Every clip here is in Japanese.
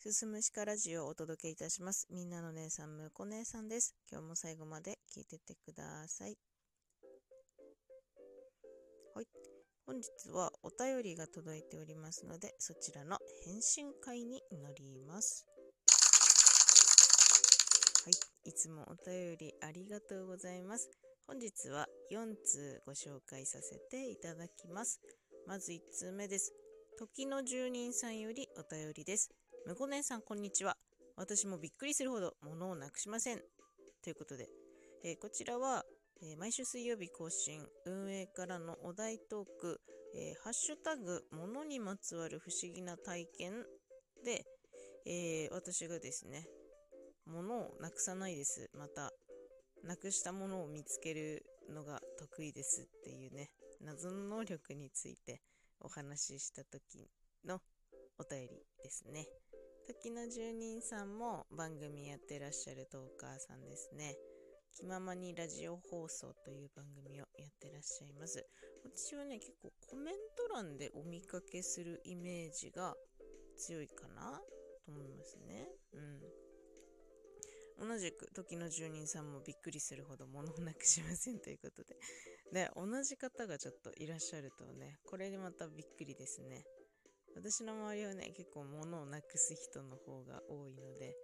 すすむしかラジオをお届けいたします。みんなの姉さん、むこ姉さんです。今日も最後まで聞いててください。はい。本日はお便りが届いておりますので、そちらの返信会に乗ります。はい。いつもお便りありがとうございます。本日は4通ご紹介させていただきます。まず1通目です。時の住人さんよりお便りです。むこ姉さん、こんにちは。私もびっくりするほど物をなくしません。ということで、えーこちらは、えー毎週水曜日更新、運営からのお題トーク、えーハッシュタグ、物にまつわる不思議な体験で、え私がですね、物をなくさないです。また、なくしたものを見つけるのが得意ですっていうね、謎の能力についてお話しした時のお便りですね。時の住人さんも番組やってらっしゃるトーカーさんですね。気ままにラジオ放送という番組をやってらっしゃいます。私はね、結構コメント欄でお見かけするイメージが強いかなと思いますね。うん。同じく時の住人さんもびっくりするほど物をなくしませんということで。で、同じ方がちょっといらっしゃるとね、これでまたびっくりですね。私の周りはね、結構物をなくす人の方が多いので、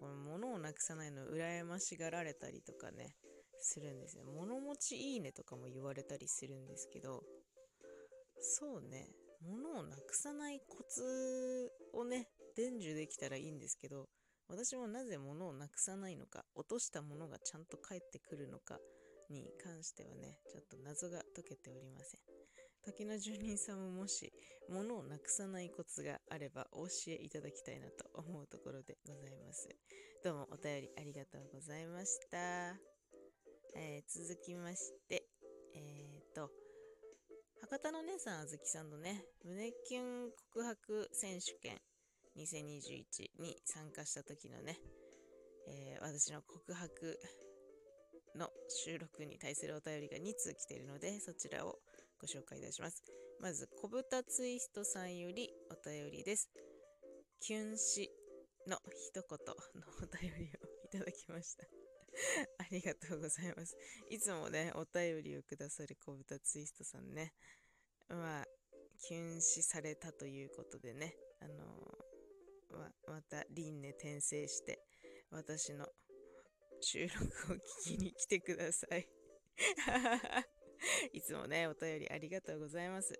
この物をなくさないの羨ましがられたりとかね、するんですよ。物持ちいいねとかも言われたりするんですけど、そうね、物をなくさないコツをね、伝授できたらいいんですけど、私もなぜ物をなくさないのか、落としたものがちゃんと返ってくるのかに関してはね、ちょっと謎が解けておりません。時の住人さんももし物をなくさないコツがあればお教えいただきたいなと思うところでございます。どうもお便りありがとうございました。えー続きまして、えーと、博多の姉さんあずきさんのね、胸キュン告白選手権2021に参加した時のね、えー私の告白の収録に対するお便りが2通来ているので、そちらをご紹介いたします。まず、小豚ツイストさんよりお便りです。キュンしの一言のお便りをいただきました。ありがとうございます。いつもね、お便りをくださる小豚ツイストさんね。まあ、キュン死されたということでね、あのーままた輪廻転生して、私の収録を聞きに来てください。いつもね、お便りありがとうございます。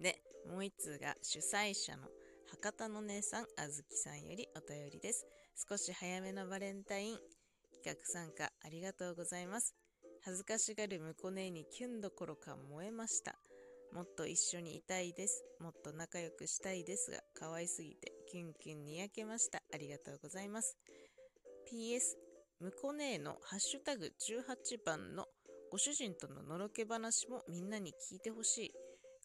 で、もう一通が主催者の博多の姉さん、あずきさんよりお便りです。少し早めのバレンタイン、企画参加ありがとうございます。恥ずかしがる婿こ姉にキュンどころか燃えました。もっと一緒にいたいです。もっと仲良くしたいですが、可愛すぎてキュンキュンにやけました。ありがとうございます。PS、むこ姉のハッシュタグ18番のご主人とののろけ話もみんなに聞いてほしい。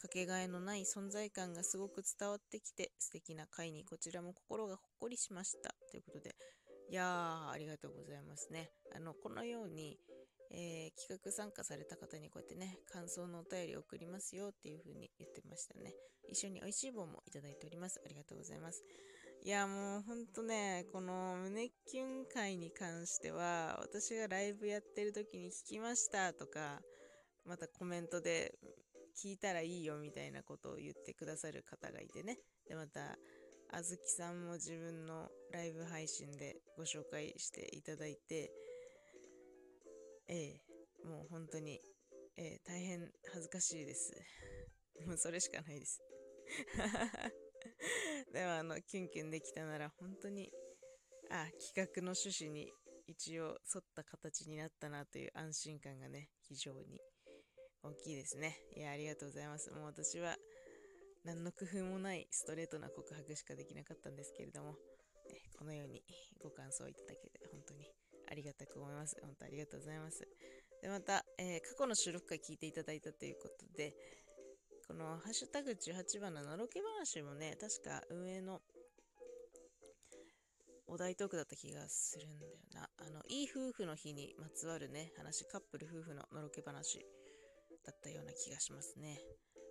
かけがえのない存在感がすごく伝わってきて素敵な回にこちらも心がほっこりしました。ということで、いやー、ありがとうございますね。あの、このように、えー企画参加された方にこうやってね、感想のお便りを送りますよっていう風に言ってましたね。一緒に美味しい棒もいただいております。ありがとうございます。いや、もうほんとね、この胸キュン会に関しては、私がライブやってる時に聞きましたとか、またコメントで聞いたらいいよみたいなことを言ってくださる方がいてね。で、また、あずきさんも自分のライブ配信でご紹介していただいて、ええもう本当に、ええ大変恥ずかしいです。もうそれしかないです。でもあの、キュンキュンできたなら本当に、あ、企画の趣旨に一応沿った形になったなという安心感がね、非常に大きいですね。いや、ありがとうございます。もう私は何の工夫もないストレートな告白しかできなかったんですけれども、えこのようにご感想いただけて本当にありがたく思います。本当ありがとうございます。で、また、えー過去の収録回聞いていただいたということで、このハッシュタグ18番ののろけ話もね、確か運営のお題トークだった気がするんだよな。あの、いい夫婦の日にまつわるね、話、カップル夫婦ののろけ話だったような気がしますね。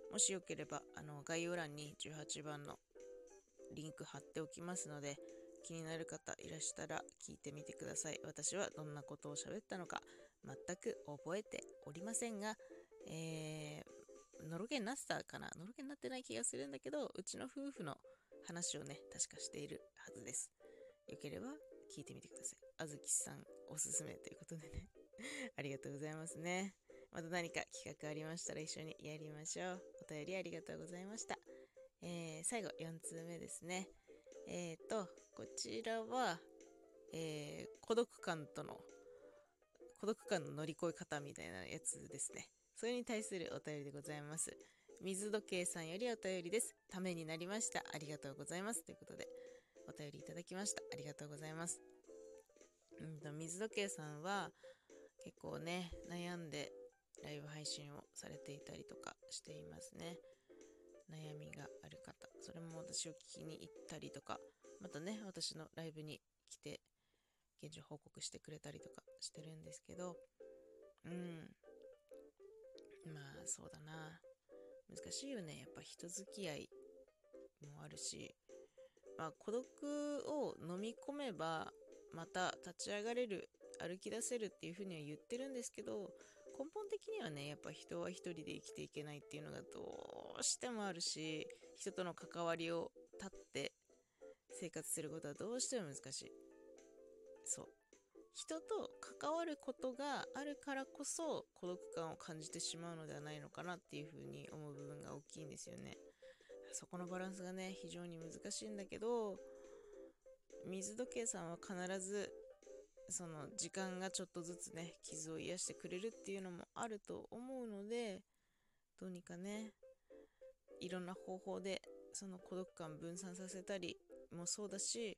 もしよければ、あの、概要欄に18番のリンク貼っておきますので、気になる方いらしたら聞いてみてください。私はどんなことを喋ったのか全く覚えておりませんが、えー、のろけになってたかな？のろけになってない気がするんだけど、うちの夫婦の話をね、確かしているはずです。よければ聞いてみてください。あずきさんおすすめということでね ありがとうございますね。また何か企画ありましたら一緒にやりましょう。お便りありがとうございました。えー、最後4通目ですね。えっ、ー、と、こちらは、えー、孤独感との、孤独感の乗り越え方みたいなやつですね。それに対するお便りでございます。水時計さんよりお便りです。ためになりました。ありがとうございます。ということで、お便りいただきました。ありがとうございます。うんと、水時計さんは、結構ね、悩んでライブ配信をされていたりとかしていますね。悩みがある方、それも私を聞きに行ったりとか、またね、私のライブに来て、現状報告してくれたりとかしてるんですけど、うん。まあ、そうだな。難しいよね。やっぱ人付き合いもあるし、まあ、孤独を飲み込めば、また立ち上がれる、歩き出せるっていうふうには言ってるんですけど、根本的にはね、やっぱ人は一人で生きていけないっていうのがどうしてもあるし、人との関わりを断って生活することはどうしても難しい。そう。人と関わることがあるからこそ孤独感を感じてしまうのではないのかなっていうふうに思う部分が大きいんですよね。そこのバランスがね、非常に難しいんだけど、水時計さんは必ずその時間がちょっとずつね傷を癒してくれるっていうのもあると思うのでどうにかねいろんな方法でその孤独感分散させたりもそうだし、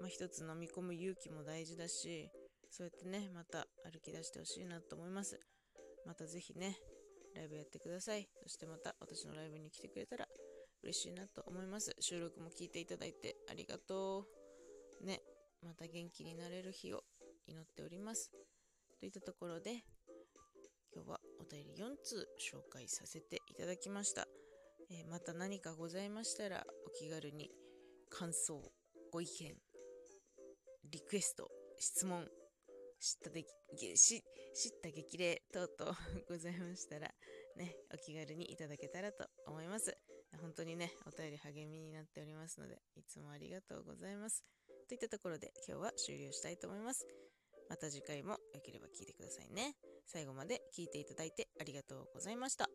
まあ、一つ飲み込む勇気も大事だしそうやってねまた歩き出してほしいなと思いますまたぜひねライブやってくださいそしてまた私のライブに来てくれたら嬉しいなと思います収録も聞いていただいてありがとうねまた元気になれる日を祈っております。といったところで、今日はお便り4通紹介させていただきました。えー、また何かございましたらお気軽に感想、ご意見、リクエスト、質問、知ったで知った激励等々 ございましたら、ね、お気軽にいただけたらと思います。本当にね、お便り励みになっておりますので、いつもありがとうございます。といったところで今日は終了したいと思います。また次回も良ければ聞いてくださいね。最後まで聞いていただいてありがとうございました。